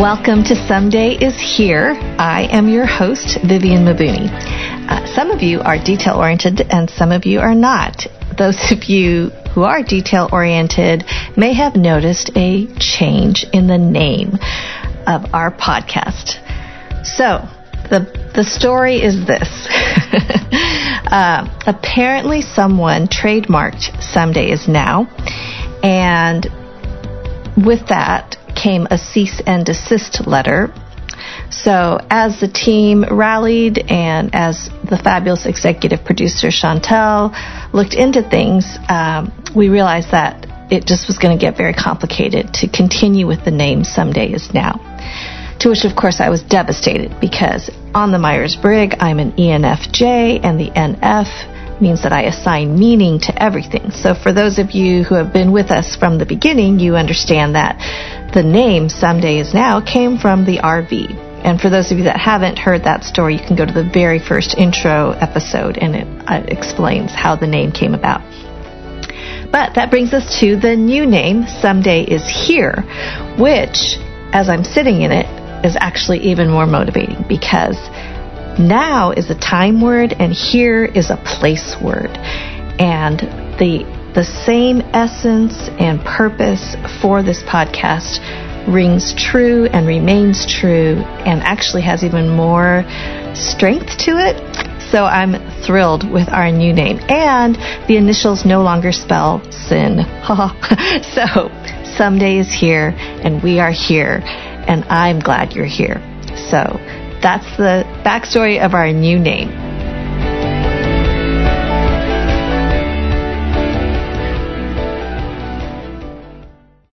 Welcome to Someday is Here. I am your host, Vivian Mabuni. Uh, some of you are detail oriented and some of you are not. Those of you who are detail oriented may have noticed a change in the name of our podcast. So, the, the story is this. uh, apparently, someone trademarked Someday is Now, and with that came a cease and desist letter. So, as the team rallied and as the fabulous executive producer Chantel looked into things, um, we realized that it just was going to get very complicated to continue with the name Someday is Now. To which, of course, I was devastated because on the Myers Briggs, I'm an ENFJ, and the NF means that I assign meaning to everything. So for those of you who have been with us from the beginning, you understand that the name Someday is Now came from the RV. And for those of you that haven't heard that story, you can go to the very first intro episode and it, uh, explains how the name came about. But that brings us to the new name, Someday is Here, which, as I'm sitting in it, is actually even more motivating because now is a time word and here is a place word. And the the same essence and purpose for this podcast rings true and remains true and actually has even more strength to it. So I'm thrilled with our new name. And the initials no longer spell sin. so someday is here and we are here and I'm glad you're here. So that's the backstory of our new name.